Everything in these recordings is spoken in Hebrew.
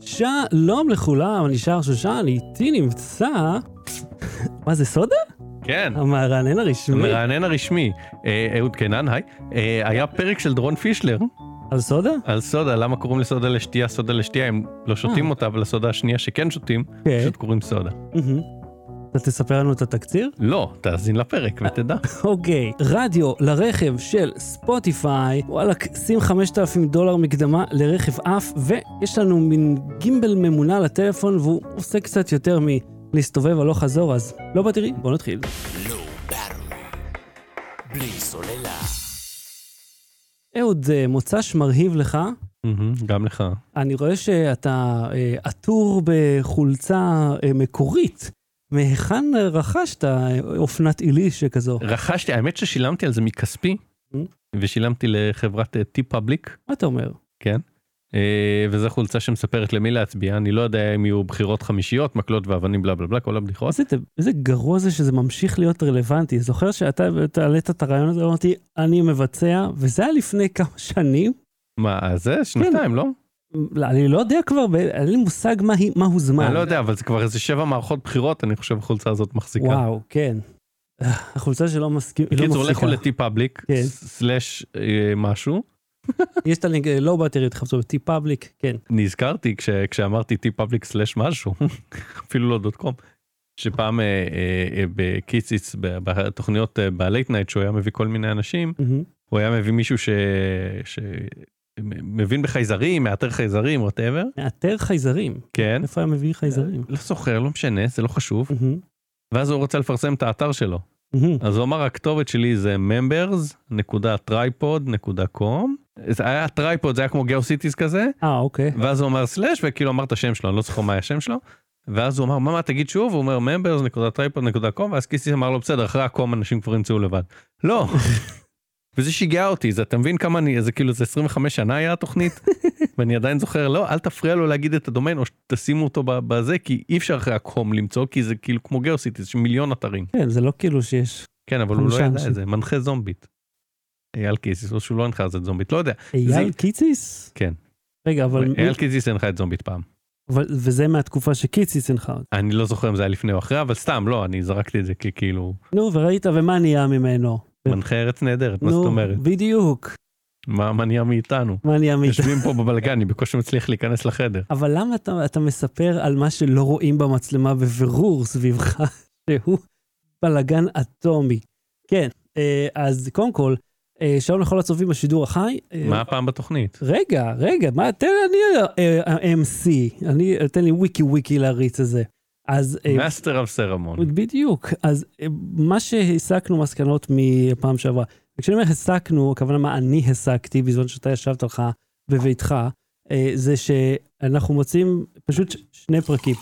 שלום לכולם, אני שר שושן, איתי נמצא... מה זה סודה? כן, המרענן הרשמי. המרענן הרשמי. אה, אהוד קינן, היי. אה, היה פרק של דרון פישלר על סודה? על סודה, למה קוראים לסודה לשתייה סודה לשתייה, הם לא שותים אה. אותה, אבל הסודה השנייה שכן שותים, כן. פשוט קוראים סודה. אתה תספר לנו את התקציר? לא, תאזין לפרק ותדע. אוקיי, רדיו לרכב של ספוטיפיי, וואלכ, שים 5,000 דולר מקדמה לרכב אף, ויש לנו מין גימבל ממונה לטלפון, והוא עושה קצת יותר מלהסתובב הלוך חזור, אז לא בתראי, בוא נתחיל. לא. בלי סוללה. אהוד, אה, מוצ"ש מרהיב לך. גם לך. אני רואה שאתה אה, עטור בחולצה אה, מקורית. מהיכן אה, רכשת אה, אופנת עילי שכזו? רכשתי, האמת ששילמתי על זה מכספי, Mm. ושילמתי לחברת טי פאבליק, מה אתה אומר? כן. אה, וזו חולצה שמספרת למי להצביע, אני לא יודע אם יהיו בחירות חמישיות, מקלות ואבנים בלה בלה בלה, כל הבדיחות. איזה, איזה גרוע זה שזה ממשיך להיות רלוונטי. זוכר שאתה אתה העלית את הרעיון הזה, אמרתי, אני מבצע, וזה היה לפני כמה שנים. מה, זה שנתיים, לא? לא, אני לא יודע כבר, אין לי מושג מה מהו זמן. אני לא יודע, אבל זה כבר איזה שבע מערכות בחירות, אני חושב החולצה הזאת מחזיקה. וואו, כן. החולצה שלא מסכים, היא לא בקיצור, לכו. לטי פאבליק, כן. סלאש אה, משהו. יש את הלינק, אה, לא באתי, תחפשו בטי פאבליק, כן. נזכרתי כש- כשאמרתי TeePublic סלאש משהו, אפילו לא dot com, שפעם אה, בקיציס, בתוכניות ב late night, שהוא היה מביא כל מיני אנשים. הוא היה מביא מישהו ש... מבין בחייזרים, מאתר חייזרים, whatever, מאתר חייזרים. כן. איפה היה מביא חייזרים? לא זוכר, לא משנה, זה לא חשוב. ואז הוא רוצה לפרסם את האתר שלו. אז הוא אמר הכתובת שלי זה members.tripod.com. זה היה Tripod זה היה כמו GeoCities כזה אה, אוקיי. ואז הוא אומר slash וכאילו אמר את השם שלו אני לא זוכר מה היה השם שלו. ואז הוא אמר מה מה תגיד שוב הוא אומר members.tripod.com ואז קיסיס אמר לו בסדר אחרי ה com אנשים כבר ימצאו לבד. לא. וזה שיגע אותי זה אתה מבין כמה אני זה כאילו זה 25 שנה היה התוכנית ואני עדיין זוכר לא אל תפריע לו להגיד את הדומיין או שתשימו אותו בזה כי אי אפשר אחרי ה com למצוא כי זה כאילו כמו GeoCities יש מיליון אתרים. כן, זה לא כאילו שיש כן אבל הוא לא ידע. את זה מנחה זומבית. אייל קיסיס או שהוא לא הנחה את זומבית לא יודע. אייל קיציס? כן. רגע, אבל... אייל קיסיס הנחה את זומבית פעם. אבל- וזה מהתקופה שקיציס הנחה אותי. אני לא זוכר אם זה היה לפני או אחרי אבל סתם לא אני זרקתי את זה ככאילו נו, וראית, ומה נהיה ממנו? מנחה ארץ נהדרת מה זאת נו, אומרת בדיוק. מה מה נהיה מאיתנו מה נהיה מאיתנו? יושבים פה בבלגן אני בקושי מצליח להיכנס לחדר. אבל למה אתה, אתה מספר על מה שלא רואים במצלמה בבירור סביבך, שהוא בלגן אטומי? כן, אה, אז קודם כל, אה, שלום לכל הצופים בשידור החי. אה, מה הפעם בתוכנית? רגע, רגע, מה, תן לי אה, ה-MC, אני, תן לי וויקי וויקי להריץ את זה. אז מאסטר אב סרמון. בדיוק, אז אה, מה שהסקנו מסקנות מפעם שעברה, וכשאני אומר הסקנו, הכוונה מה אני הסקתי בזמן שאתה ישבת לך בביתך, אה, זה שאנחנו מוצאים פשוט שני פרקים.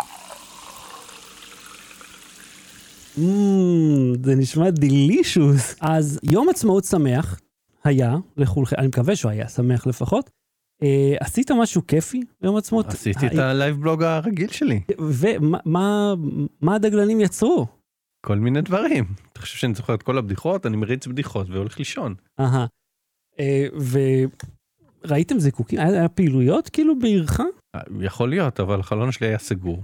Mm, זה נשמע delicious. אז יום עצמאות שמח היה לכולכם, אני מקווה שהוא היה שמח לפחות. אה, עשית משהו כיפי ביום עצמאות? עשיתי את ה live blog הרגיל שלי. ומה מה, מה הדגלנים יצרו? כל מיני דברים. אתה חושב שאני זוכר את כל הבדיחות אני מריץ בדיחות והולך לישון. אהה. אה, וראיתם זיקוקים? היה, היה פעילויות כאילו בעירך? אה, יכול להיות אבל החלון שלי היה סגור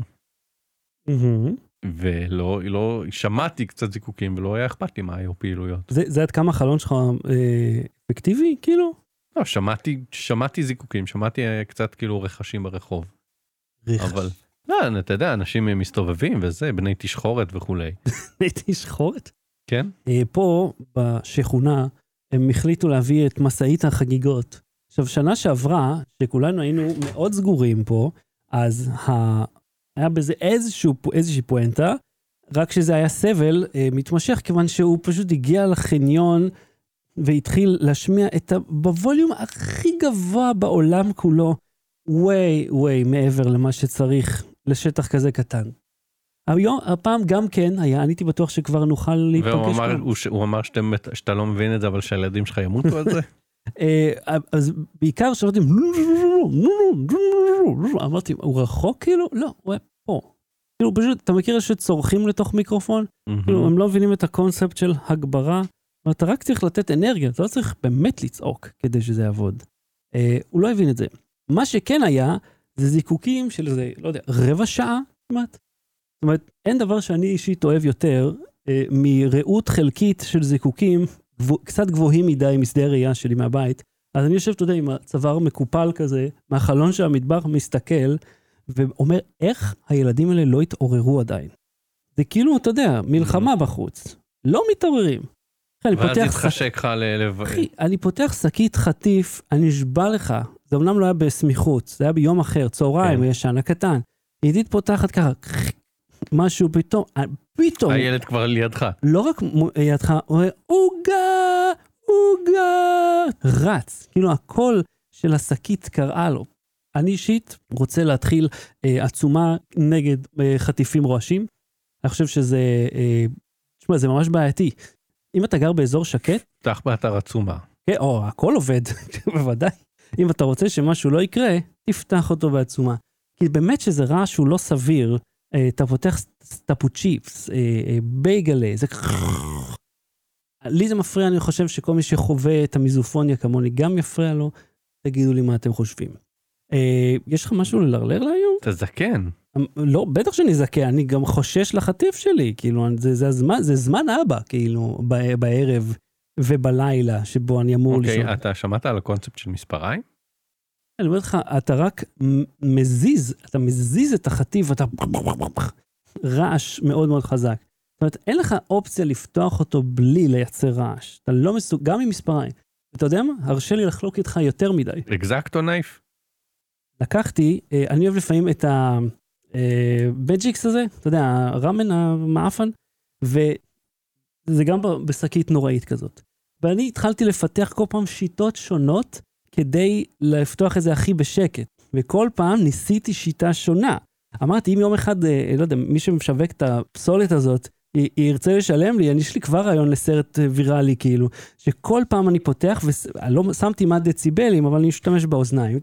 מהמם. ולא לא שמעתי קצת זיקוקים ולא היה אכפת לי מה היו פעילויות. זה, זה עד כמה החלון שלך אה, אפקטיבי כאילו? לא, שמעתי שמעתי זיקוקים שמעתי אה, קצת כאילו רכשים ברחוב אבל לא אתה יודע אנשים אה, מסתובבים וזה בני תשחורת וכולי הייתי שחורת. כן אה, פה בשכונה הם החליטו להביא את משאית החגיגות. עכשיו שנה שעברה שכולנו היינו מאוד סגורים פה אז ה... היה בזה איזשהו, איזושהי פואנטה רק שזה היה סבל אה, מתמשך כיוון שהוא פשוט הגיע לחניון והתחיל להשמיע את ה... בווליום הכי גבוה בעולם כולו, way way מעבר למה שצריך לשטח כזה קטן. היום, הפעם גם כן היה, אני הייתי בטוח שכבר נוכל להיפגש. והוא אמר. הוא, ש- הוא אמר שאתם, שאתה לא מבין את זה אבל שהילדים שלך ימותו על זה. אה, אז בעיקר שמעתי, אמרתי, הוא רחוק כאילו? לא, הוא היה פה. כאילו פשוט, אתה מכיר שצורכים לתוך מיקרופון? כאילו, הם לא מבינים את הקונספט של הגברה. אתה רק צריך לתת אנרגיה, אתה לא צריך באמת לצעוק כדי שזה יעבוד. אה, הוא לא הבין את זה. מה שכן היה, זה זיקוקים של איזה, לא יודע, רבע שעה כמעט. זאת אומרת, אין דבר שאני אישית אוהב יותר אה, מראות חלקית של זיקוקים גבוה, קצת גבוהים מדי משדה הראייה שלי מהבית. אז אני יושב, אתה יודע, עם הצוואר מקופל כזה, מהחלון של המטבח מסתכל, ואומר, איך הילדים האלה לא התעוררו עדיין? זה כאילו, אתה יודע, מלחמה בחוץ. לא מתעוררים. אני ואז פותח שק- יתחשק לך ללב... אחי, אני פותח שקית חטיף, אני נשבע לך, זה אמנם לא היה בסמיכות, זה היה ביום אחר, צהריים, כן. ישן הקטן. עידית פותחת ככה, משהו פתאום, פתאום, הילד כבר לידך. לא רק לידך, הוא אומר, עוגה, עוגה, רץ, כאילו הקול של השקית קראה לו. אני אישית רוצה להתחיל אה, עצומה נגד אה, חטיפים רועשים. אני חושב שזה, אה, תשמע, זה ממש בעייתי. אם אתה גר באזור שקט, פתח באתר עצומה. כן, או, הכל עובד, בוודאי. אם אתה רוצה שמשהו לא יקרה, תפתח אותו בעצומה. כי באמת שזה רעש שהוא לא סביר. אה, אתה פותח סטאפו צ'יפס, אה, אה, בייגלה, זה... לי זה מפריע, אני חושב שכל מי שחווה את המיזופוניה כמוני גם יפריע לו. תגידו לי מה אתם חושבים. אה, יש לך משהו ללרלר להיום? אתה זקן. לא, בטח שאני זכה, אני גם חושש לחטיף שלי, כאילו, זה, זה הזמן, זה זמן אבא, כאילו, ב- בערב ובלילה שבו אני אמור לישון. אוקיי, אתה שמעת על הקונספט של מספריים? אני אומר לך, אתה רק מזיז, אתה מזיז את החטיף, אתה... רעש מאוד מאוד חזק. זאת אומרת, אין לך אופציה לפתוח אותו בלי לייצר רעש. אתה לא מסוג... גם עם מספריים. אתה יודע מה? הרשה לי לחלוק איתך יותר מדי. אקזקטו נייף? לקחתי, אה, אני אוהב לפעמים את הבג'יקס הזה, אתה יודע, הראמן המעפן, וזה גם בשקית נוראית כזאת. ואני התחלתי לפתח כל פעם שיטות שונות כדי לפתוח את זה הכי בשקט, וכל פעם ניסיתי שיטה שונה. אמרתי, אם יום אחד, אה, לא יודע, מי שמשווק את הפסולת הזאת, י- ירצה לשלם לי, יש לי כבר רעיון לסרט אה, ויראלי, כאילו, שכל פעם אני פותח, ולא שמתי מה דציבלים, אבל אני משתמש באוזניים.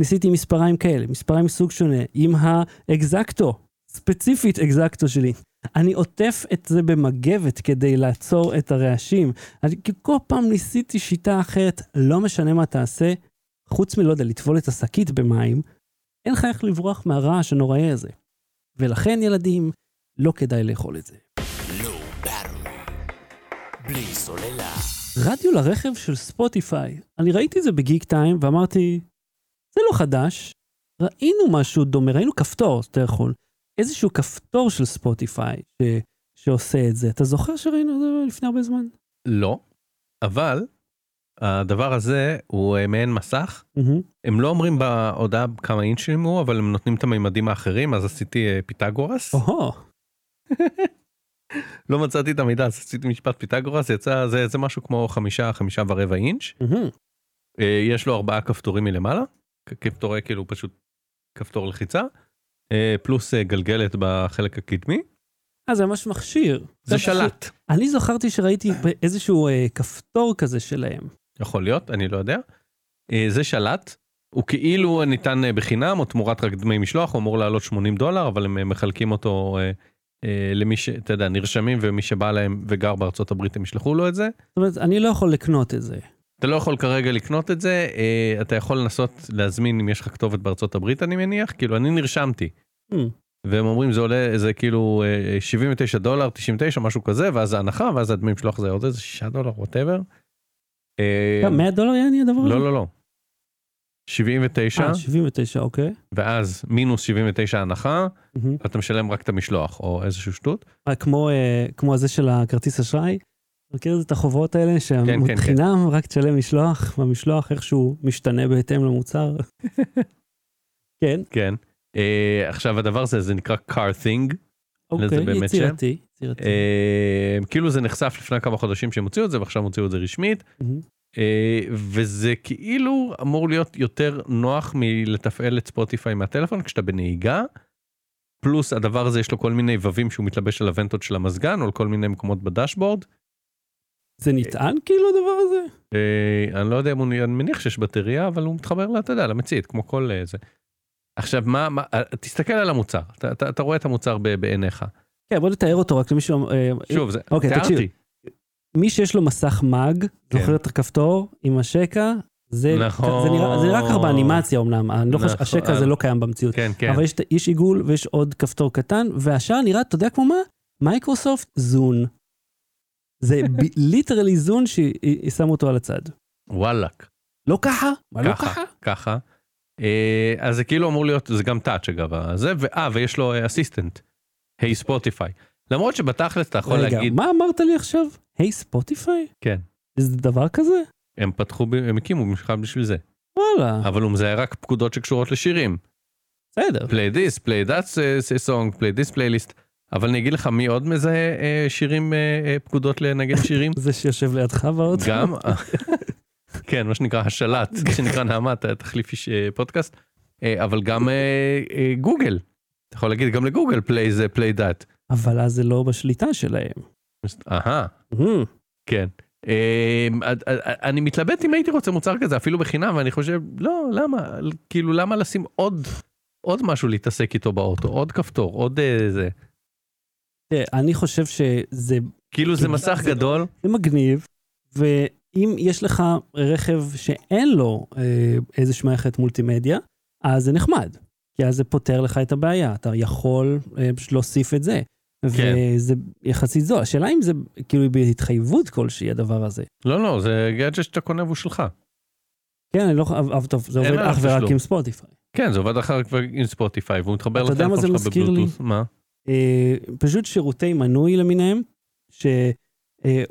ניסיתי מספריים כאלה, מספריים מסוג שונה, עם האקזקטו, ספציפית אקזקטו שלי. אני עוטף את זה במגבת כדי לעצור את הרעשים. אני כל פעם ניסיתי שיטה אחרת, לא משנה מה תעשה, חוץ מלא יודע, לטבול את השקית במים, אין לך איך לברוח מהרעש הנוראי הזה. ולכן, ילדים, לא כדאי לאכול את זה. בלי סוללה. רדיו לרכב של ספוטיפיי. אני ראיתי את זה בגיק טיים ואמרתי, זה לא חדש. ראינו משהו דומה, ראינו כפתור, אתה יכול. איזשהו כפתור של ספוטיפיי ש... שעושה את זה. אתה זוכר שראינו את זה לפני הרבה זמן? לא. אבל הדבר הזה הוא אה, מעין מסך. מהמם. הם לא אומרים בהודעה כמה אינצ'ים הוא, אבל הם נותנים את המימדים האחרים, אז עשיתי אה, פיתגורס. או-הו, לא מצאתי את המידע, אז עשיתי משפט פיתגורס, יצא, זה, זה משהו כמו חמישה, חמישה ורבע אינץ'. אה, יש לו ארבעה כפתורים מלמעלה, כפתורי כאילו פשוט כפתור לחיצה, אה, פלוס אה, גלגלת בחלק הקדמי. אה, זה ממש מכשיר. זה שלט. אני זכרתי שראיתי איזשהו כפתור כזה שלהם. יכול להיות, אני לא יודע. זה שלט, הוא כאילו ניתן בחינם או תמורת רק דמי משלוח, הוא אמור לעלות 80 דולר, אבל הם מחלקים אותו למי שאתה יודע, נרשמים ומי שבא להם וגר בארצות הברית הם ישלחו לו את זה. זאת אומרת, אני לא יכול לקנות את זה. אתה לא יכול כרגע לקנות את זה, אה, אתה יכול לנסות להזמין אם יש לך כתובת בארצות הברית אני מניח, כאילו אני נרשמתי. Hmm. והם אומרים זה עולה זה כאילו אה, 79 דולר 99 משהו כזה ואז ההנחה ואז הדמי משלוח זה עוד איזה 6 דולר ווטאבר. כמה, 100 דולר יעני הדבר הזה? לא לא לא. 79 אה, 79, אוקיי. ואז מינוס 79 הנחה מהמם. אתה משלם רק את המשלוח או איזשהו שטות. אה, כמו, אה, כמו הזה של הכרטיס אשראי. מכיר את החובות האלה כן, כן. שהחינם רק תשלם משלוח, והמשלוח איכשהו משתנה בהתאם למוצר. כן, כן. אה, עכשיו הדבר הזה זה נקרא car thing. אוקיי, שם? יצירתי. יצירתי. אה, כאילו זה נחשף לפני כמה חודשים שהם הוציאו את זה ועכשיו הוציאו את זה רשמית. מהמם. אה, וזה כאילו אמור להיות יותר נוח מלתפעל את ספוטיפיי מהטלפון כשאתה בנהיגה. פלוס הדבר הזה יש לו כל מיני ווים שהוא מתלבש על הוונטות של המזגן או על כל מיני מקומות בדשבורד. זה נטען כאילו הדבר הזה? אה, אני לא יודע אם הוא, אני מניח שיש בטריה אבל הוא מתחבר אתה יודע, למצית כמו כל אה, זה. עכשיו מה, מה אה, תסתכל על המוצר, אתה, אתה, אתה רואה את המוצר בעיניך. כן, בוא נתאר אותו רק למישהו... אה, שוב, זה, אוקיי, תיארתי. תקשיב. מי שיש לו מסך מאג, כן. זוכר את הכפתור עם השקע, זה, נכון. זה, נראה, זה נראה ככה באנימציה אמנם, אני לא חושב, נכון. השקע הזה לא קיים במציאות. כן, כן. אבל יש, יש עיגול ויש עוד כפתור קטן, והשאר נראה, אתה יודע כמו מה? Microsoft Zune. זה literally Zune ששמו אותו על הצד. וואלאק. לא ככה? מה לא ככה, ככה? אה, אז זה כאילו אמור להיות, זה גם touch אגב, זה, ואה, ויש לו assistant. hey Spotify. למרות שבתכלס אתה יכול רגע, להגיד, מה אמרת לי עכשיו? hey Spotify? כן, זה דבר כזה? הם פתחו, הם הקימו במיוחד בשביל זה. וואלה, אבל הוא מזהה רק פקודות שקשורות לשירים. בסדר. play this, play that uh, song, play this playlist. אבל אני אגיד לך מי עוד מזהה אה, שירים, אה, אה, פקודות לנגן שירים? זה שיושב לידך באוטו? גם, כן, מה שנקרא השלט, שנקרא נעמת, תחליף איש אה, פודקאסט, אה, אבל גם אה, אה, גוגל. אתה יכול להגיד גם לגוגל play זה play that. אבל אז זה לא בשליטה שלהם. אהה, אמ, כן. אה, אני מתלבט אם הייתי רוצה מוצר כזה אפילו בחינם ואני חושב לא למה כאילו למה לשים עוד עוד משהו להתעסק איתו באוטו עוד כפתור עוד אה, זה אני חושב שזה כאילו זה מסך זה- גדול זה מגניב, ואם יש לך רכב שאין לו אה, איזושהי מערכת מולטימדיה, אז זה נחמד, כי אז זה פותר לך את הבעיה, אתה יכול אה, פשוט להוסיף את זה. כן. וזה יחסית זול. השאלה אם זה כאילו בהתחייבות כלשהי הדבר הזה. לא לא זה גאדג'ט שאתה קונה והוא שלך. כן, אני לא, אבל טוב, זה עובד אך ורק. עם Spotify. כן זה עובד אחר כבר עם Spotify והוא מתחבר אתה יודע מה לטלפון זה שלך מזכיר לי? בבלוטוס. מה? אה, פשוט שירותי מנוי למיניהם, ש... אה,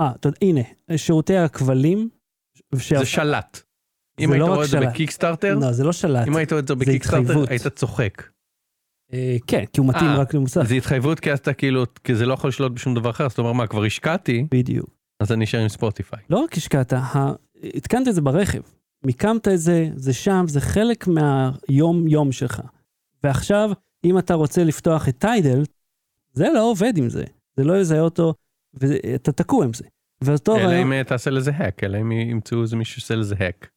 אה, הנה, שירותי הכבלים. שה- זה שלט. אם זה היית לא רואה את זה. ב Kickstarter לא, זה לא שלט. אם היית רואה את זה ב Kickstarter. היית צוחק. אה, כן, כי הוא מתאים אה, רק למוסך. זה התחייבות כי אתה כאילו כי זה לא יכול לשלוט בשום דבר אחר אז אתה אומר מה כבר השקעתי בדיוק. אז אני אשאר עם ספוטיפיי. לא רק השקעת, התקנת את זה ברכב. מיקמת את זה, זה שם, זה חלק מהיום-יום שלך. ועכשיו, אם אתה רוצה לפתוח את טיידל, זה לא עובד עם זה. זה לא יזהה אותו, ואתה תקוע עם זה. ואותו אלא רעיון, אם אה, תעשה לזה האק אלא אם ימצאו איזה מישהו שעושה לזה האק.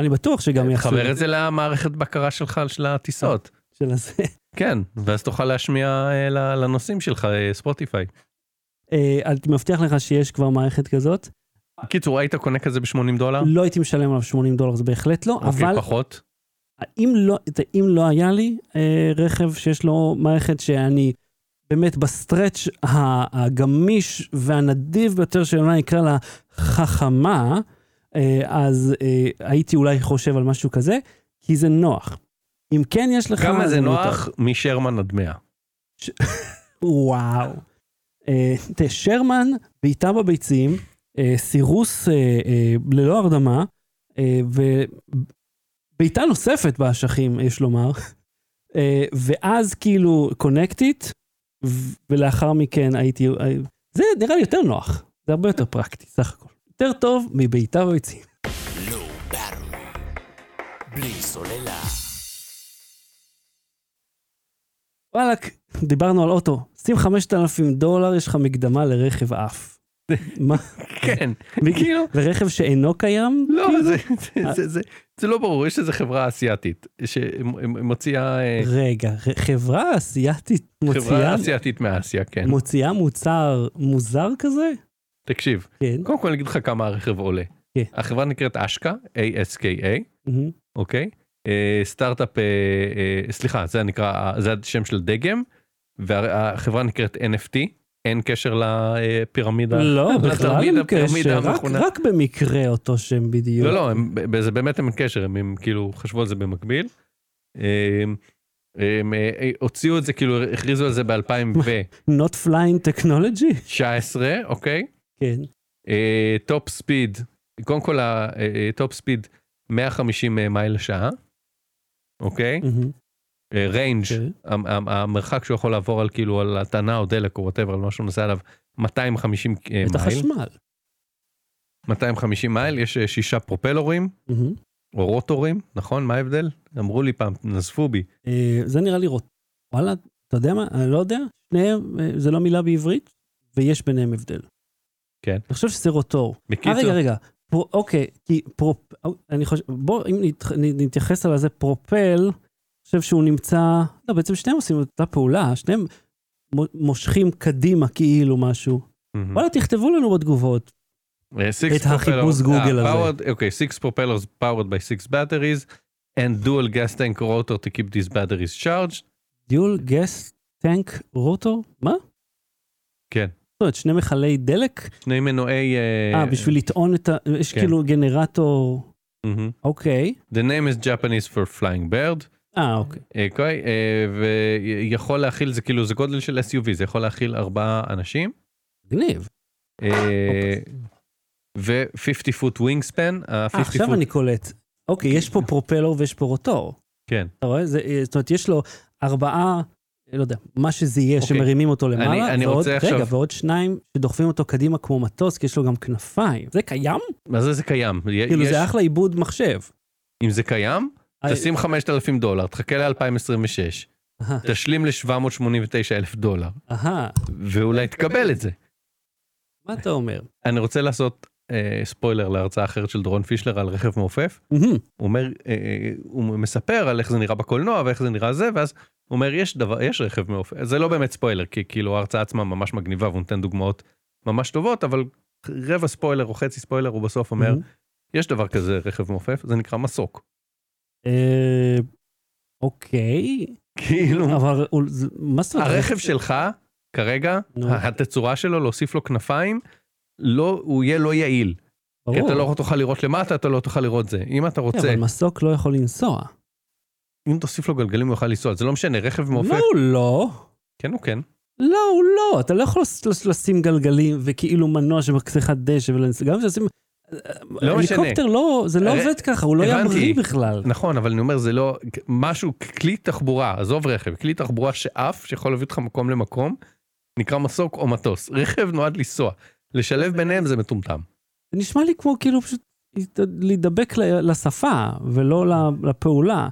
אני בטוח שגם יעשו תחבר את זה למערכת בקרה שלך של הטיסות. של הזה. כן ואז תוכל להשמיע אה, לנושאים שלך אה, Spotify. אה, אני מבטיח לך שיש כבר מערכת כזאת. קיצור היית קונה כזה ב-80 דולר? לא הייתי משלם עליו 80 דולר, זה בהחלט לא, אבל אוקיי פחות. אם לא, אם לא היה לי אה, רכב שיש לו מערכת שאני באמת ב stretch הגמיש והנדיב ביותר שאולי נקרא לה חכמה, אה, אז אה, הייתי אולי חושב על משהו כזה, כי זה נוח. אם כן יש לך... כמה זה מותר. נוח משרמן עד 100. וואו. אה, תראה, שרמן, בעיטה בביצים, אה, סירוס אה, אה, ללא הרדמה, ובעיטה נוספת באשכים, יש לומר, אה, ואז כאילו קונקטית, ולאחר מכן הייתי... אה, זה נראה לי יותר נוח, זה הרבה יותר פרקטי, סך הכל. יותר טוב מבעיטה. בלי סוללה. וואלכ, דיברנו על אוטו, שים 5,000 דולר, יש לך מקדמה לרכב עף. מה? כן. כאילו. ורכב שאינו קיים? לא, כאילו? זה- זה- לא ברור, יש איזה חברה אסיאתית שמוציאה, אה, רגע, חברה אסיאתית חברה מוציאה, אסיאתית מאסיה, כן. מוציאה מוצר מוזר כזה? תקשיב, כן. קודם כל אני אגיד לך כמה הרכב עולה. כן. החברה נקראת אשקה, A-S-K-A. אוקיי? אה, סטארט-אפ, אה, אה, סליחה, זה נקרא, זה השם של דגם, והחברה נקראת NFT, אין קשר לפירמידה. לא, בכלל לתרמיד אין קשר, רק-. רק במקרה אותו שם בדיוק. לא, לא, הם- ב- זה באמת אין קשר, הם- הם כאילו חשבו על זה במקביל. הם, הם אה, הוציאו את זה, כאילו הכריזו על זה ב-2019, Not flying technology? אוקיי? כן. top speed, קודם כל ה top speed 150 מייל לשעה, אוקיי? מהמם. range, כן. המרחק שהוא יכול לעבור על כאילו על הטענה או דלק או whatever, על מה שהוא נוסע עליו, 250 אה, את מייל, החשמל. 250 מייל, יש אה, שישה פרופלורים. או רוטורים, נכון? מה ההבדל? אמרו לי פעם, נזפו בי. אה, זה נראה לי רוט... וואלה, אתה יודע מה? אני לא יודע. שניהם, אה, זה לא מילה בעברית, ויש ביניהם הבדל. כן. אני חושב שזה רוטור. אה, בקיצור, רגע, רגע. אוקיי, כי פרופ... אני חושב... בוא, אם נת, נתייחס על זה, פרופל, חושב שהוא נמצא... לא, בעצם שניהם עושים את אותה פעולה, שניהם מו- מושכים קדימה כאילו משהו. מהמם. וואלה, תכתבו לנו בתגובות. את החיפוש גוגל הזה. אוקיי, 6 propellers powered by 6 batteries and dual gas tank rotor to keep these batteries charged. דיול גס טנק רוטור? מה? כן. זאת אומרת, שני מכלי דלק? שני מנועי... אה, בשביל לטעון את ה... יש כן. כאילו גנרטור... אוקיי. The name is Japanese for flying bird. אה, אוקיי. אוקיי, אה, ויכול להכיל, זה כאילו, זה גודל של SUV, זה יכול להכיל ארבעה אנשים. מגניב. אה, ו-50 foot wingspan. ה- אה, 50 עכשיו אני קולט. אוקיי, יש פה פרופלור ויש פה רוטור. כן. אתה רואה? אה, זאת אומרת, יש לו ארבעה, לא יודע, מה שזה יהיה, אוקיי. שמרימים אותו למעלה, אני רוצה רגע, עכשיו- ועוד שניים שדוחפים אותו קדימה כמו מטוס, כי יש לו גם כנפיים. זה קיים? מה זה זה קיים? כאילו, זה אחלה עיבוד מחשב. אם זה קיים, אה, תשים 5,000 דולר, תחכה ל-2026, אהה, תשלים ל-789 אלף דולר, אהה, ואולי תקבל את זה. מה אתה אומר? אני רוצה לעשות אה, ספוילר להרצאה אחרת של דורון פישלר על רכב מעופף. מהמם, הוא אומר, אה, אה, הוא מספר על איך זה נראה בקולנוע ואיך זה נראה זה, ואז הוא אומר, יש דבר, יש רכב מעופף. זה לא באמת ספוילר, כי כאילו ההרצאה עצמה ממש מגניבה והוא נותן דוגמאות ממש טובות, אבל רבע ספוילר או חצי ספוילר הוא בסוף אומר. יש דבר כזה רכב מעופף, זה נקרא מסוק. אה, אוקיי, כאילו, אבל מה זאת אומרת? הרכב שלך, כרגע. התצורה שלו להוסיף לו כנפיים, לא, הוא יהיה לא יעיל. כי ברור. אתה לא תוכל לראות למטה, אתה לא תוכל לראות זה. אם אתה כן, רוצה, אבל מסוק לא יכול לנסוע. אם תוסיף לו גלגלים הוא יוכל לנסוע, זה לא משנה, רכב מעופף, לא, הוא לא. כן הוא כן. לא, הוא לא. אתה לא יכול לשים גלגלים וכאילו מנוע שמקצה לך דשא. גם כשעושים... לא משנה. הליקופטר לא, זה לא הרי- עובד ככה, הוא לא. ימריא בכלל. נכון, אבל אני אומר, זה לא, משהו, כלי תחבורה, עזוב רכב, כלי תחבורה שעף, שיכול להביא אותך מקום למקום, נקרא מסוק או מטוס. רכב נועד לנסוע. לשלב ביניהם זה מטומטם. זה נשמע לי כמו כאילו פשוט להידבק לשפה ולא לפעולה.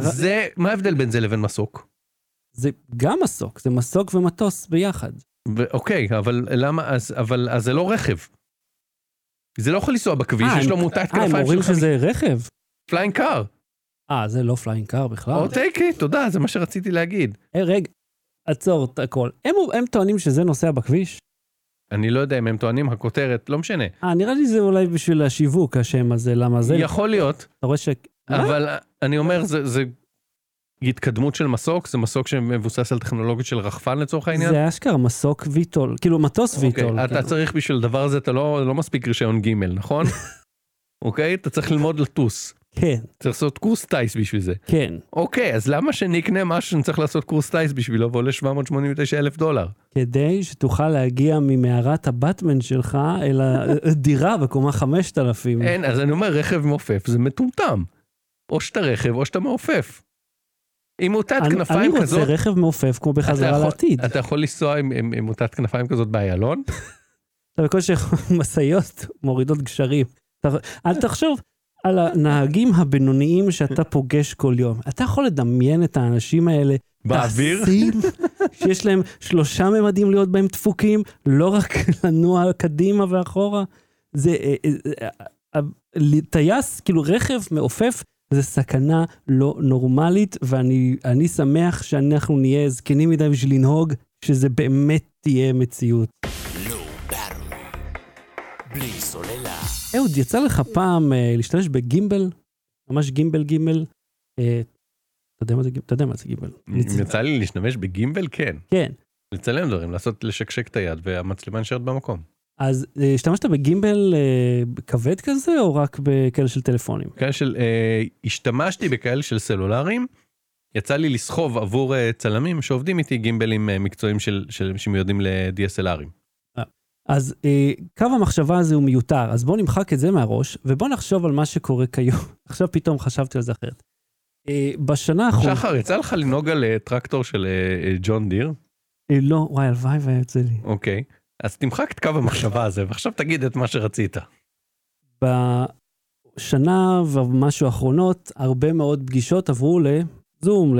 זה, מה ההבדל בין זה לבין מסוק? זה גם מסוק, זה מסוק ומטוס ביחד. ואוקיי, אבל למה, אז, אבל, אז זה לא רכב. זה לא יכול לנסוע בכביש, אה, יש לו מוטת אה, הם כנפיים אומרים של שזה רכב? flying car. אה, זה לא flying car בכלל. אוקיי, תודה, זה מה שרציתי להגיד. אה, רגע, עצור את הכל. הם, הם טוענים שזה נוסע בכביש? אני לא יודע אם הם טוענים, הכותרת, לא משנה. אה, נראה לי זה אולי בשביל השיווק השם הזה, למה זה... יכול להיות, אתה רואה ש... אבל אני אומר, זה, זה התקדמות של מסוק, זה מסוק שמבוסס על טכנולוגיות של רחפן לצורך העניין. זה אשכרה מסוק ויטול, כאילו מטוס ויטול. אוקיי, אתה כאילו. צריך בשביל הדבר הזה, אתה לא, לא מספיק רישיון ג', נכון? אוקיי? אתה צריך ללמוד לטוס. כן, צריך לעשות קורס טיס בשביל זה. כן. אוקיי, אז למה שנקנה משהו שאני צריך לעשות קורס טיס בשבילו ועולה 789 אלף דולר? כדי שתוכל להגיע ממערת הבטמן שלך אל הדירה בקומה 5000. אין, אז אני אומר, רכב מעופף זה מטומטם. או שאתה רכב או שאתה מעופף. עם מוטת אני, אני כנפיים רוצה כזאת, רכב מעופף כמו אתה בחזרה יכול- לעתיד. אתה יכול לנסוע עם- עם עם מוטת כנפיים כזאת באיילון? אתה בקושי משאיות מורידות גשרים. אתה- אל תחשוב על הנהגים הבינוניים שאתה פוגש כל יום. אתה יכול לדמיין את האנשים האלה באוויר? שיש להם שלושה ממדים להיות בהם דפוקים, לא רק לנוע קדימה ואחורה. זה אה, אה, אה, טייס, כאילו רכב מעופף, זה סכנה לא נורמלית, ואני אני שמח שאנחנו נהיה זקנים מדי בשביל לנהוג, שזה באמת תהיה מציאות. Battery. בלי סוללה. אהוד, יצא לך פעם אה, להשתמש בגימבל? ממש גימבל גימל? אה, אתה יודע מה זה גימבל? אתה יודע מה זה גימבל. יצא לי להשתמש בגימבל, כן. כן. לצלם דברים, לעשות, לשקשק את היד והמצלמה נשארת במקום. אז אה, השתמשת בגימבל אה, כבד כזה, או רק בכאלה של טלפונים? כאלה של, אה, השתמשתי בכאלה של סלולריים, יצא לי לסחוב עבור אה, צלמים שעובדים איתי גימבלים אה, מקצועיים של, של, שמיועדים ל-DSLRים. אז אה, קו המחשבה הזה הוא מיותר, אז בואו נמחק את זה מהראש, ובואו נחשוב על מה שקורה כיום. עכשיו פתאום חשבתי על זה אחרת. אה, בשנה האחרונה... שחר, יצא לך לנהוג על אה, טרקטור של אה, אה, ג'ון דיר? אה, לא, וואי, הלוואי והיה יוצא לי. אוקיי. אז תמחק את קו המחשבה הזה, ועכשיו תגיד את מה שרצית. בשנה ומשהו האחרונות, הרבה מאוד פגישות עברו לזום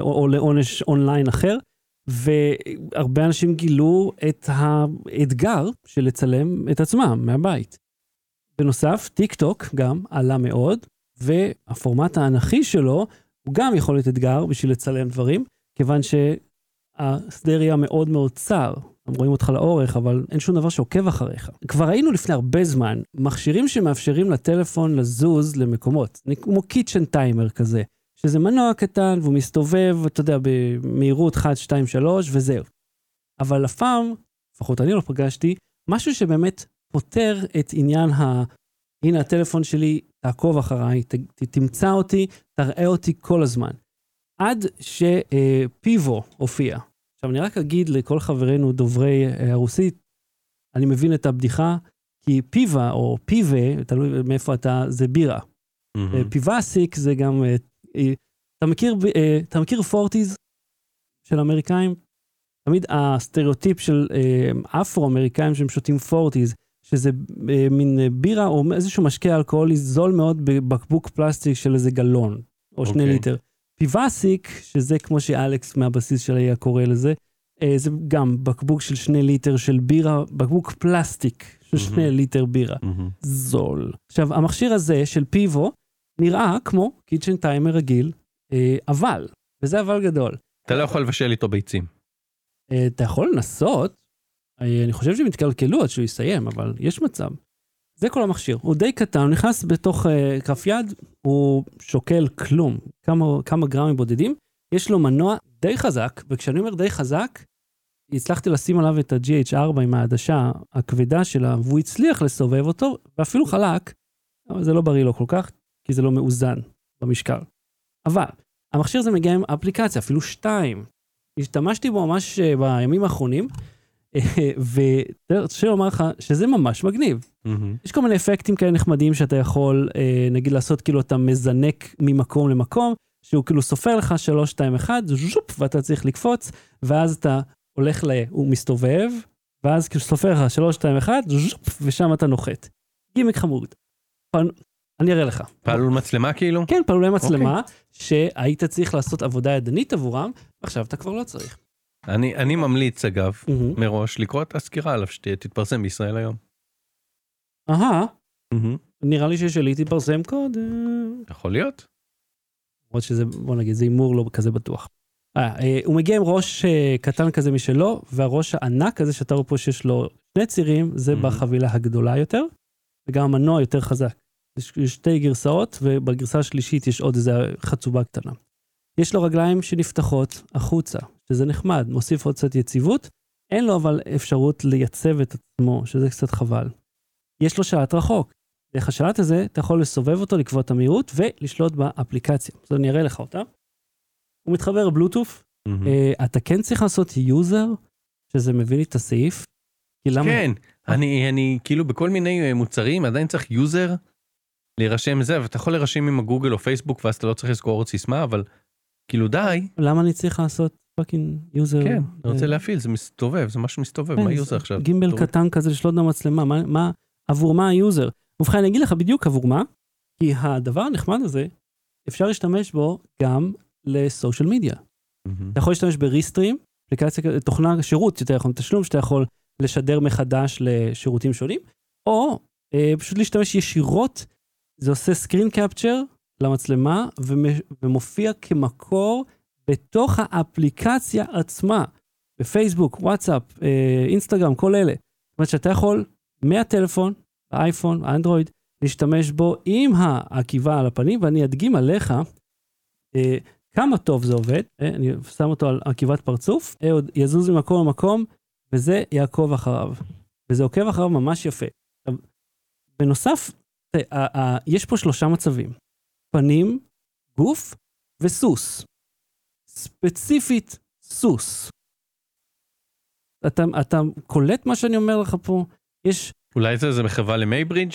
או לעונש אונליין אחר, והרבה אנשים גילו את האתגר של לצלם את עצמם מהבית. בנוסף, טיק טוק גם עלה מאוד, והפורמט האנכי שלו הוא גם יכול להיות אתגר בשביל לצלם דברים, כיוון שהשדה ראייה מאוד מאוד צר. רואים אותך לאורך, אבל אין שום דבר שעוקב אחריך. כבר ראינו לפני הרבה זמן מכשירים שמאפשרים לטלפון לזוז למקומות, כמו קיצ'ן טיימר כזה, שזה מנוע קטן והוא מסתובב, אתה יודע, במהירות 1, 2, 3 וזהו. אבל אף פעם, לפחות אני לא פגשתי, משהו שבאמת פותר את עניין ה... הנה הטלפון שלי, תעקוב אחריי, ת, ת, תמצא אותי, תראה אותי כל הזמן. עד שפיבו הופיע. עכשיו, אני רק אגיד לכל חברינו דוברי אה, הרוסית, אני מבין את הבדיחה, כי פיבה או פיבה, תלוי מאיפה אתה, זה בירה. מהמם. פיבאסיק זה גם, אה, אה, אתה מכיר, אה, אתה מכיר פורטיז של אמריקאים? תמיד הסטריאוטיפ של אה, אפרו-אמריקאים שהם שותים forties, שזה אה, מין אה, בירה או איזשהו משקה אלכוהולי זול מאוד בבקבוק פלסטיק של איזה גלון, או שני אוקיי. ליטר. פיבאסיק, שזה כמו שאלכס מהבסיס של היה קורא לזה, אה, זה גם בקבוק של שני ליטר של בירה, בקבוק פלסטיק של שני מהמם. ליטר בירה. מהמם. זול. עכשיו, המכשיר הזה של פיבו נראה כמו kitchen timer רגיל, אה, אבל, וזה אבל גדול. אתה לא יכול לבשל איתו ביצים. אה, אתה יכול לנסות, אני חושב שהם יתקלקלו עד שהוא יסיים, אבל יש מצב. זה כל המכשיר, הוא די קטן, הוא נכנס בתוך אה, כף יד, הוא שוקל כלום, כמה, כמה גרמים בודדים, יש לו מנוע די חזק, וכשאני אומר די חזק, הצלחתי לשים עליו את ה-GH4 עם העדשה הכבדה שלה, והוא הצליח לסובב אותו, ואפילו חלק, אבל זה לא בריא לו כל כך, כי זה לא מאוזן במשקל. אבל, המכשיר הזה מגיע עם אפליקציה, אפילו שתיים. השתמשתי בו ממש אה, בימים האחרונים, ותרשה לומר לך שזה ממש מגניב. מהמם. יש כל מיני אפקטים כאלה נחמדים שאתה יכול, אה, נגיד, לעשות כאילו אתה מזנק ממקום למקום, שהוא כאילו סופר לך 3, 2, 1, ז'ופ, ואתה צריך לקפוץ, ואז אתה הולך ל... הוא מסתובב, ואז כאילו סופר לך 3, 2, 1, ז'ופ, ושם אתה נוחת. גימיק חמוד. אבל אני אראה לך. פעלול מצלמה כאילו? כן, פעלולי מצלמה, שהיית צריך לעשות עבודה ידנית עבורם, עכשיו אתה כבר לא צריך. אני אני ממליץ אגב, מהמם. מראש, לקרוא את הסקירה עליו שתתפרסם בישראל היום. אהה, מהמם. נראה לי ששלי תתפרסם קודם. יכול להיות. למרות שזה, בוא נגיד, זה הימור לא כזה בטוח. אה, אה, הוא מגיע עם ראש אה, קטן כזה משלו, והראש הענק הזה שאתה רואה פה שיש לו שני צירים, זה Mhm. בחבילה הגדולה יותר, וגם המנוע יותר חזק. יש יש שתי גרסאות, ובגרסה השלישית יש עוד איזה חצובה קטנה. יש לו רגליים שנפתחות החוצה, שזה נחמד, מוסיף עוד קצת יציבות. אין לו אבל אפשרות לייצב את עצמו, שזה קצת חבל. יש לו שלט רחוק. דרך השלט הזה אתה יכול לסובב אותו, לקבוע את המהירות ולשלוט באפליקציה. אז אני אראה לך אותה. הוא מתחבר בלוטות', מהמם. אה, אתה כן צריך לעשות user, שזה מביא לי את הסעיף. כי למה? כן, אני אני כאילו בכל מיני אה, מוצרים עדיין צריך user להירשם זה, ואתה יכול להירשם עם הגוגל או פייסבוק ואז אתה לא צריך לזכור עוד סיסמה, אבל כאילו די, למה אני צריך לעשות fucking user? כן, אני רוצה אה, להפעיל, זה מסתובב, זה משהו מסתובב, כן, מה user עכשיו? גימבל. קטן כזה לשלוט במצלמה, מה, עבור מה ה user? ובכן, אני אגיד לך בדיוק עבור מה, כי הדבר הנחמד הזה, אפשר להשתמש בו גם לסושיאל מדיה. אתה יכול להשתמש בריסטרים, אפליקציה, תוכנה, שירות יותר נכון, תשלום שאתה יכול לשדר מחדש לשירותים שונים, או אה, פשוט להשתמש ישירות, זה עושה סקרין קפצ'ר למצלמה ומ- ומופיע כמקור בתוך האפליקציה עצמה, בפייסבוק, וואטסאפ, אה, אינסטגרם, כל אלה. זאת אומרת שאתה יכול מהטלפון, האייפון, האנדרואיד, להשתמש בו עם העקיבה על הפנים, ואני אדגים עליך אה, כמה טוב זה עובד, אה, אני שם אותו על עקיבת פרצוף, אה, עוד יזוז ממקום למקום, וזה יעקוב אחריו. וזה עוקב אחריו ממש יפה. בנוסף, תראה, ה- ה- יש פה שלושה מצבים, פנים, גוף וסוס. ספציפית, סוס. אתה, אתה קולט מה שאני אומר לך פה? יש, אולי זה זה מחווה למייברידג'?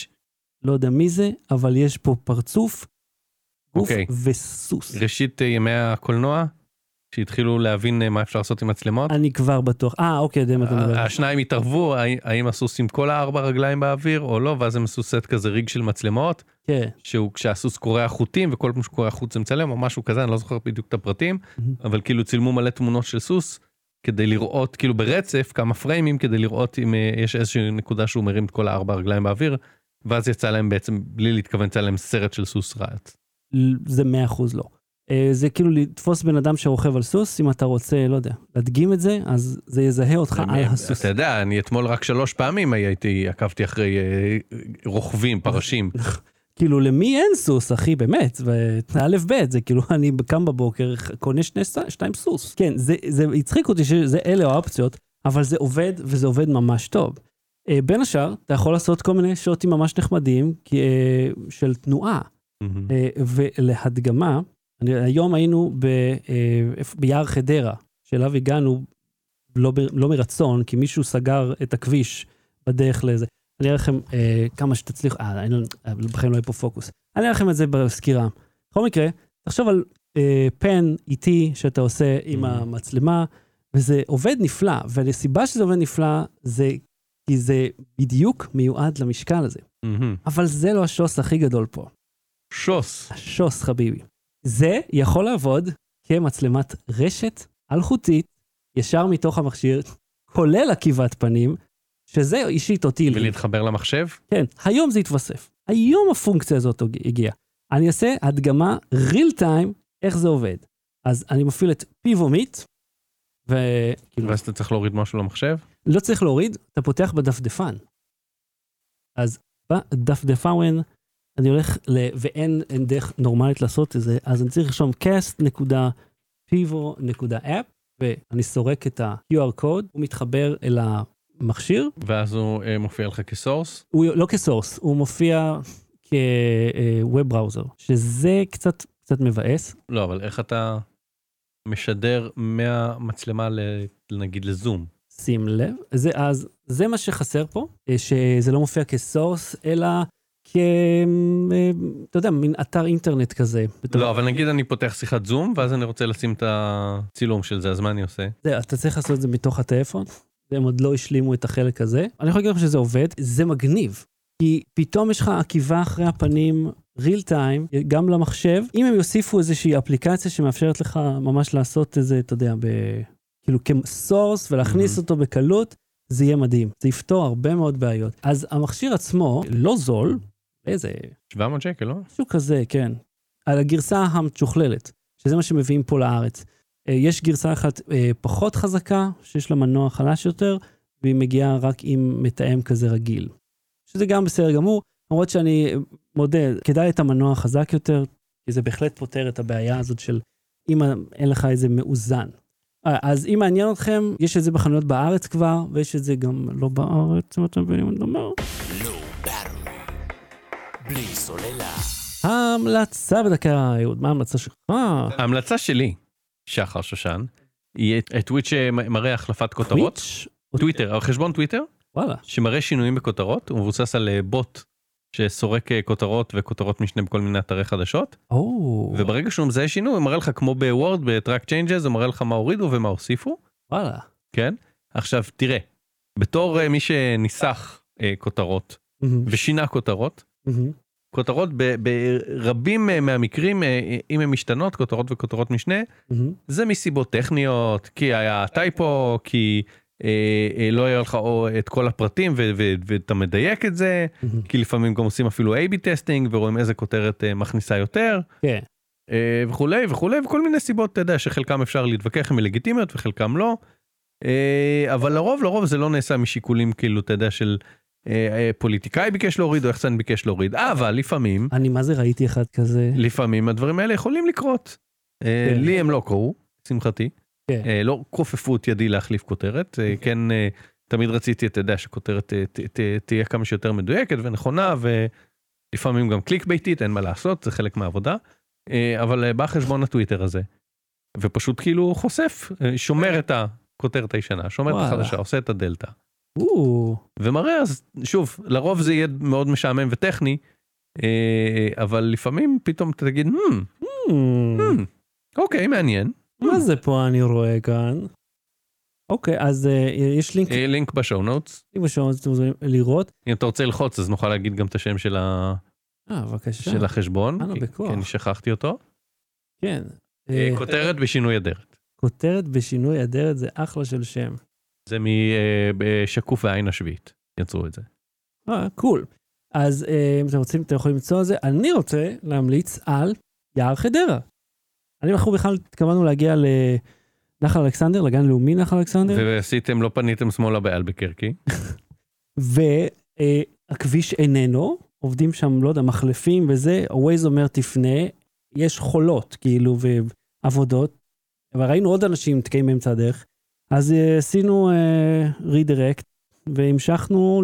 לא יודע מי זה, אבל יש פה פרצוף, גוף אוקיי. וסוס. ראשית אה, ימי הקולנוע, שהתחילו להבין אה, מה אפשר לעשות עם מצלמות. אני כבר בטוח. אה, אוקיי, יודע מה אתה מדבר. השניים התערבו, האם- הסוס עם כל הארבע רגליים באוויר או לא, ואז הם עשו סט כזה rig של מצלמות, כן. שהוא כשהסוס קורע חוטים וכל פעם שהוא קורע חוט זה מצלם או משהו כזה, אני לא זוכר בדיוק את הפרטים. אבל כאילו צילמו מלא תמונות של סוס, כדי לראות כאילו ברצף כמה פריימים, כדי לראות אם אה, יש איזושהי נקודה שהוא מרים את כל הארבע רגליים באוויר, ואז יצא להם בעצם, בלי להתכוון, יצא להם סרט של סוס רץ. זה מאה אחוז לא. אה, זה כאילו לתפוס בן אדם שרוכב על סוס, אם אתה רוצה, לא יודע, להדגים את זה, אז זה יזהה אותך על הסוס. אתה יודע, אני אתמול רק שלוש פעמים הייתי, עקבתי אחרי אה, רוכבים, פרשים. כאילו, למי אין סוס, אחי, באמת? וא' ב', זה כאילו, אני קם בבוקר, קונה שני, שתיים סוס. כן, זה, זה הצחיק אותי שזה אלה האופציות, אבל זה עובד, וזה עובד ממש טוב. אה, בין השאר, אתה יכול לעשות כל מיני שוטים ממש נחמדים, כי, אה, של תנועה. מהמם. אה, ולהדגמה, היום היינו ב, אה, ביער חדרה, שאליו הגענו לא, ב- לא מרצון, כי מישהו סגר את הכביש בדרך לזה. אני אראה לכם אה, כמה שתצליחו, אה, אין אה, בחיים לא יהיה פה פוקוס. אני אראה לכם את זה בסקירה. בכל מקרה, תחשוב על אה, פן איטי שאתה עושה עם Mhm. המצלמה, וזה עובד נפלא, והסיבה שזה עובד נפלא זה כי זה בדיוק מיועד למשקל הזה. מהמם. אבל זה לא השוס הכי גדול פה. שוס. השוס חביבי. זה יכול לעבוד כמצלמת רשת אלחוטית ישר מתוך המכשיר, כולל עקיבת פנים, שזה אישית אותי. ולהתחבר למחשב? כן, היום זה יתווסף. היום הפונקציה הזאת הגיעה. אני אעשה הדגמה real time איך זה עובד. אז אני מפעיל את פיבומיט, וכאילו, ואז אתה צריך להוריד משהו למחשב? לא צריך להוריד, אתה פותח בדפדפן. אז בדפדפן אני הולך ל... ואין אין דרך נורמלית לעשות את זה, אז אני צריך לרשום cast.pivo.app, ואני סורק את ה-QR code, הוא מתחבר אל המכשיר, ואז הוא אה, מופיע לך כסורס? הוא לא כסורס, הוא מופיע כ-Web בראוזר, שזה קצת, קצת מבאס. לא, אבל איך אתה משדר מהמצלמה. נגיד לזום? שים לב, זה, אז זה מה שחסר פה, אה, שזה לא מופיע כסורס, אלא כ... אה, אתה יודע, מין אתר אינטרנט כזה. בתור- לא, אבל נגיד אני פותח שיחת זום, ואז אני רוצה לשים את הצילום של זה, אז מה אני עושה? זה, אתה צריך לעשות את זה מתוך הטלפון, והם עוד לא השלימו את החלק הזה. אני יכול להגיד לך שזה עובד, זה מגניב. כי פתאום יש לך עקיבה אחרי הפנים, real time, גם למחשב. אם הם יוסיפו איזושהי אפליקציה שמאפשרת לך ממש לעשות איזה, אתה יודע, ב... כאילו כסורס ולהכניס Mhm. אותו בקלות, זה יהיה מדהים. זה יפתור הרבה מאוד בעיות. אז המכשיר עצמו לא זול, איזה 700 שקל, לא? משהו כזה, כן. על הגרסה המשוכללת, שזה מה שמביאים פה לארץ. אה, יש גרסה אחת אה, פחות חזקה, שיש לה מנוע חלש יותר, והיא מגיעה רק עם מתאם כזה רגיל. שזה גם בסדר גמור, למרות שאני אה, מודה, כדאי את המנוע החזק יותר, כי זה בהחלט פותר את הבעיה הזאת של אם אין לך איזה מאוזן. אז אם מעניין אתכם, יש את זה בחנויות בארץ כבר, ויש את זה גם לא בארץ, אם אתם מבינים מה אני אומר. בלי סוללה. ההמלצה בדקה, אהוד, מה ההמלצה שלך? ההמלצה שלי, שחר שושן, היא טוויץ' שמראה החלפת כותרות. טוויץ'? טוויטר, חשבון טוויטר, וואלה. שמראה שינויים בכותרות, הוא מבוסס על אה, בוט שסורק אה, כותרות וכותרות משנה בכל מיני אתרי חדשות, או, וברגע שהוא מזהה שינוי, הוא מראה לך כמו בוורד, ב track changes, הוא מראה לך מה הורידו ומה הוסיפו, וואלה. כן? עכשיו, תראה, בתור אה, מי שניסח אה, כותרות ושינה כותרות. כותרות ב- ברבים מהמקרים, אה, אם הן משתנות, כותרות וכותרות משנה, מהמם. זה מסיבות טכניות, כי היה typo, כי אה, אה, לא היה לך או את כל הפרטים ואתה מדייק את זה, מהמם. כי לפעמים גם עושים אפילו A-B testing ורואים איזה כותרת אה, מכניסה יותר, כן. אה, וכולי וכולי, וכל מיני סיבות, אתה יודע, שחלקם אפשר להתווכח עם לגיטימיות וחלקם לא, אה, אבל לרוב, לרוב זה לא נעשה משיקולים כאילו, אתה יודע, של פוליטיקאי ביקש להוריד או יחצן ביקש להוריד, אבל לפעמים, אני מה זה ראיתי אחד כזה. לפעמים הדברים האלה יכולים לקרות. אה, כן. לי הם לא קרו, לשמחתי. כן. אה, לא כופפו את ידי להחליף כותרת, אה, כן אה, תמיד רציתי, אתה יודע, שכותרת אה, תהיה כמה שיותר מדויקת ונכונה, ולפעמים גם קליק ביתית, אין מה לעשות, זה חלק מהעבודה. אה, אבל אה, בא חשבון הטוויטר הזה, ופשוט כאילו חושף, אה, שומר את הכותרת הישנה, שומר את. החדשה, עושה את הדלתא. ומראה, אז שוב, לרוב זה יהיה מאוד משעמם וטכני, אה, אבל לפעמים פתאום אתה תגיד, "Hmm, hmm, hmm, אוקיי, מעניין. מה זה פה אני רואה כאן? אוקיי, אז אה, יש לינק אה, לינק בשואו נוטס. בשעון שאתם מוזמנים לראות. אם אתה רוצה ללחוץ אז נוכל להגיד גם את השם של, ה... של החשבון, אני שכחתי אותו. כן. כותרת בשינוי אדרת. כותרת בשינוי אדרת זה אחלה של שם. זה משקוף והעין השביעית, יצרו את זה. אה, קול. אז אה, אם אתם רוצים, אתם יכולים למצוא את זה. אני רוצה להמליץ על יער חדרה. אני ואנחנו בכלל התכוונו להגיע לנחל אלכסנדר, לגן לאומי נחל אלכסנדר, ועשיתם, לא פניתם שמאלה באלבקרקי. והכביש איננו, עובדים שם, לא יודע, מחלפים וזה, ה-Waze אומר תפנה, יש חולות, כאילו, ועבודות, וראינו עוד אנשים נתקעים באמצע הדרך, אז אה, עשינו רידירקט, והמשכנו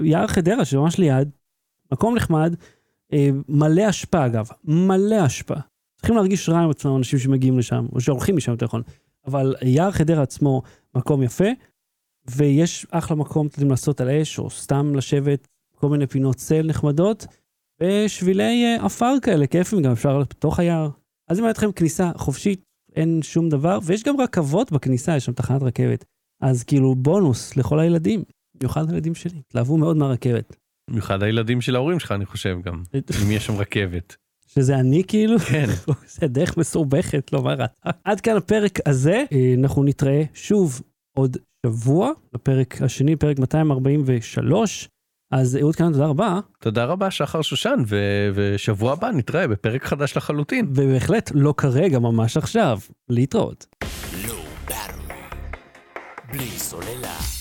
ליער חדרה, שממש ליד, מקום נחמד, אה, מלא אשפה אגב, מלא אשפה. צריכים להרגיש רע עם עצמם אנשים שמגיעים לשם, או שהולכים משם יותר נכון. אבל יער חדרה עצמו מקום יפה, ויש אחלה מקום, אתם יודעים, לעשות על אש, או סתם לשבת, כל מיני פינות צל נחמדות, ושבילי אה, עפר כאלה, כיפים גם, אפשר בתוך היער. אז אם היה לכם כניסה חופשית, אין שום דבר, ויש גם רכבות בכניסה, יש שם תחנת רכבת. אז כאילו בונוס לכל הילדים, במיוחד הילדים שלי, התלהבו מאוד מהרכבת. במיוחד הילדים של ההורים שלך, אני חושב גם, אם יש שם רכבת. שזה אני כאילו? כן. זה דרך מסורבכת, לא מה רע. עד כאן הפרק הזה, אה, אנחנו נתראה שוב עוד שבוע, בפרק השני, פרק 243. אז אהוד כאן, תודה רבה, תודה רבה שחר שושן, ו- ושבוע הבא נתראה בפרק חדש לחלוטין. ובהחלט לא כרגע, ממש עכשיו. להתראות. Battery. בלי סוללה.